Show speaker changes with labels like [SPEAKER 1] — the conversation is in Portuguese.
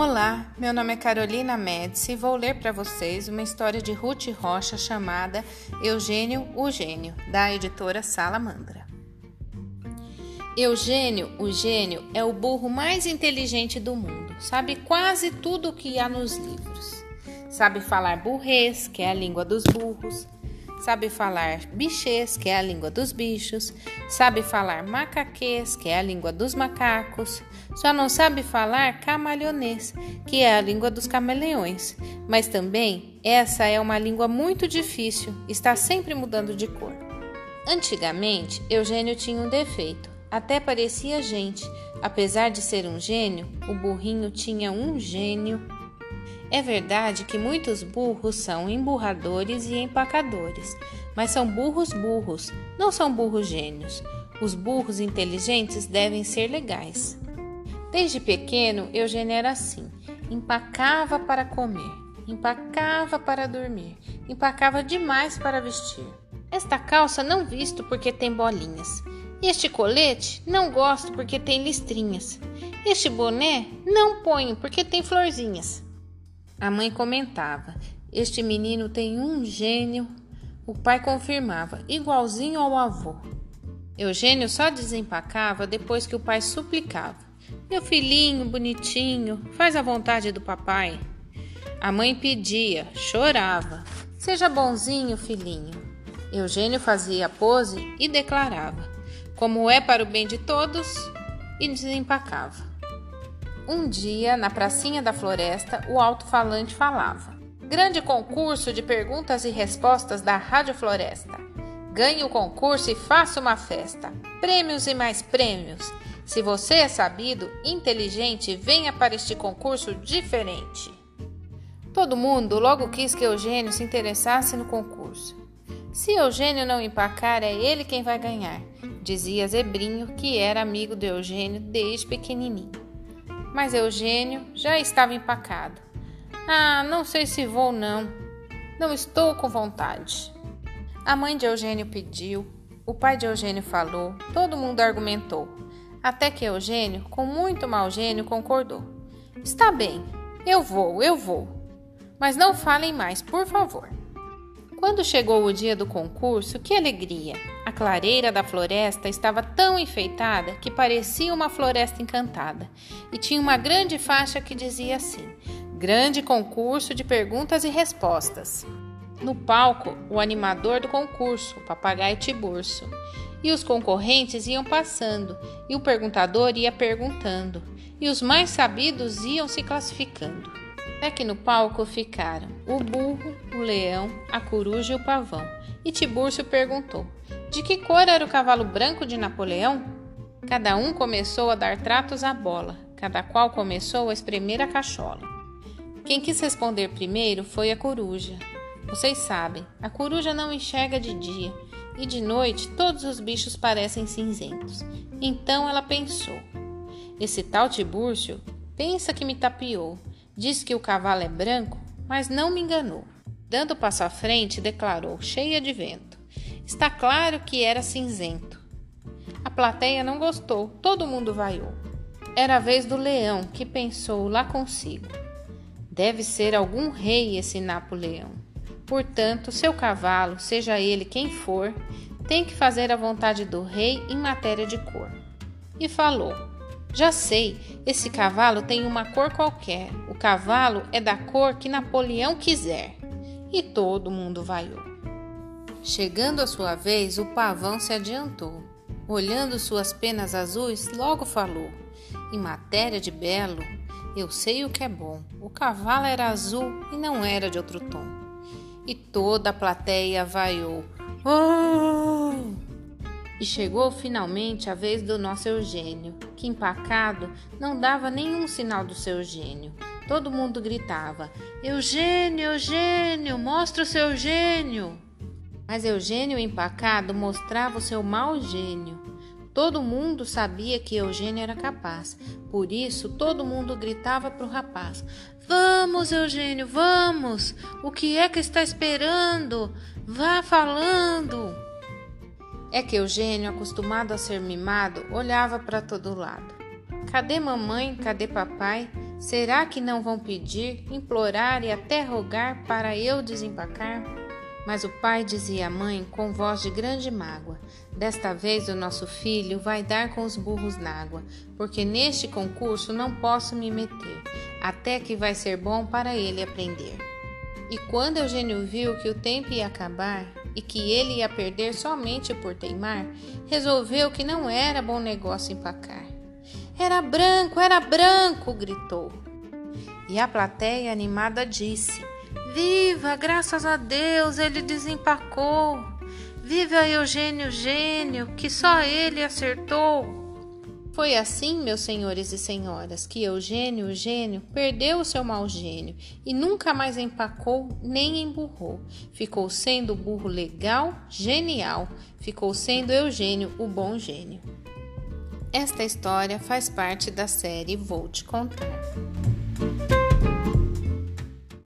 [SPEAKER 1] Olá, meu nome é Carolina Médici e vou ler para vocês uma história de Ruth Rocha chamada Eugênio o Gênio, da editora Salamandra. Eugênio o Gênio é o burro mais inteligente do mundo, sabe quase tudo o que há nos livros. Sabe falar burrês, que é a língua dos burros, sabe falar bichês, que é a língua dos bichos, sabe falar macaquês, que é a língua dos macacos, só não sabe falar camalhonês, que é a língua dos camaleões. Mas também essa é uma língua muito difícil, está sempre mudando de cor. Antigamente, Eugênio tinha um defeito, até parecia gente. Apesar de ser um gênio, o burrinho tinha um gênio é verdade que muitos burros são emburradores e empacadores, mas são burros burros, não são burros gênios. Os burros inteligentes devem ser legais. Desde pequeno, Eugênio era assim: empacava para comer, empacava para dormir, empacava demais para vestir. Esta calça não visto porque tem bolinhas. Este colete não gosto porque tem listrinhas. Este boné não ponho porque tem florzinhas. A mãe comentava: Este menino tem um gênio. O pai confirmava: igualzinho ao avô. Eugênio só desempacava depois que o pai suplicava: Meu filhinho bonitinho, faz a vontade do papai. A mãe pedia, chorava: Seja bonzinho, filhinho. Eugênio fazia a pose e declarava: Como é para o bem de todos, e desempacava. Um dia, na pracinha da floresta, o alto-falante falava: Grande concurso de perguntas e respostas da Rádio Floresta. Ganhe o concurso e faça uma festa. Prêmios e mais prêmios. Se você é sabido, inteligente, venha para este concurso diferente. Todo mundo logo quis que Eugênio se interessasse no concurso. Se Eugênio não empacar, é ele quem vai ganhar, dizia Zebrinho, que era amigo de Eugênio desde pequenininho mas Eugênio já estava empacado. Ah, não sei se vou não. Não estou com vontade. A mãe de Eugênio pediu, o pai de Eugênio falou, todo mundo argumentou, até que Eugênio, com muito mau gênio, concordou. Está bem, eu vou, eu vou. Mas não falem mais, por favor. Quando chegou o dia do concurso, que alegria! A clareira da floresta estava tão enfeitada que parecia uma floresta encantada e tinha uma grande faixa que dizia assim: Grande concurso de perguntas e respostas. No palco, o animador do concurso, o papagaio Tiburcio, e os concorrentes iam passando, e o perguntador ia perguntando, e os mais sabidos iam se classificando. É que no palco ficaram o burro, o leão, a coruja e o pavão. E Tibúrcio perguntou: De que cor era o cavalo branco de Napoleão? Cada um começou a dar tratos à bola, cada qual começou a espremer a cachola. Quem quis responder primeiro foi a coruja. Vocês sabem, a coruja não enxerga de dia e de noite todos os bichos parecem cinzentos. Então ela pensou: Esse tal Tibúrcio pensa que me tapeou Diz que o cavalo é branco, mas não me enganou. Dando passo à frente, declarou, cheia de vento: Está claro que era cinzento. A plateia não gostou, todo mundo vaiou. Era a vez do leão, que pensou lá consigo: Deve ser algum rei esse Napoleão. Portanto, seu cavalo, seja ele quem for, tem que fazer a vontade do rei em matéria de cor. E falou: já sei, esse cavalo tem uma cor qualquer. O cavalo é da cor que Napoleão quiser. E todo mundo vaiou. Chegando a sua vez, o pavão se adiantou. Olhando suas penas azuis, logo falou: Em matéria de belo, eu sei o que é bom. O cavalo era azul e não era de outro tom. E toda a plateia vaiou: Oh! E chegou finalmente a vez do nosso Eugênio, que empacado não dava nenhum sinal do seu gênio. Todo mundo gritava: Eugênio, Eugênio, mostra o seu gênio! Mas Eugênio empacado mostrava o seu mau gênio. Todo mundo sabia que Eugênio era capaz, por isso todo mundo gritava para o rapaz: Vamos, Eugênio, vamos! O que é que está esperando? Vá falando! É que Eugênio, acostumado a ser mimado, olhava para todo lado. Cadê mamãe? Cadê papai? Será que não vão pedir, implorar e até rogar para eu desempacar? Mas o pai dizia à mãe com voz de grande mágoa: Desta vez o nosso filho vai dar com os burros nágua, porque neste concurso não posso me meter, até que vai ser bom para ele aprender. E quando Eugênio viu que o tempo ia acabar e que ele ia perder somente por teimar, resolveu que não era bom negócio empacar. Era branco, era branco! gritou. E a plateia animada disse: Viva, graças a Deus, ele desempacou. Viva Eugênio Gênio, que só ele acertou. Foi assim, meus senhores e senhoras, que Eugênio, o gênio, perdeu o seu mau gênio e nunca mais empacou nem emburrou. Ficou sendo o burro legal, genial. Ficou sendo Eugênio, o bom gênio. Esta história faz parte da série Vou Te Contar.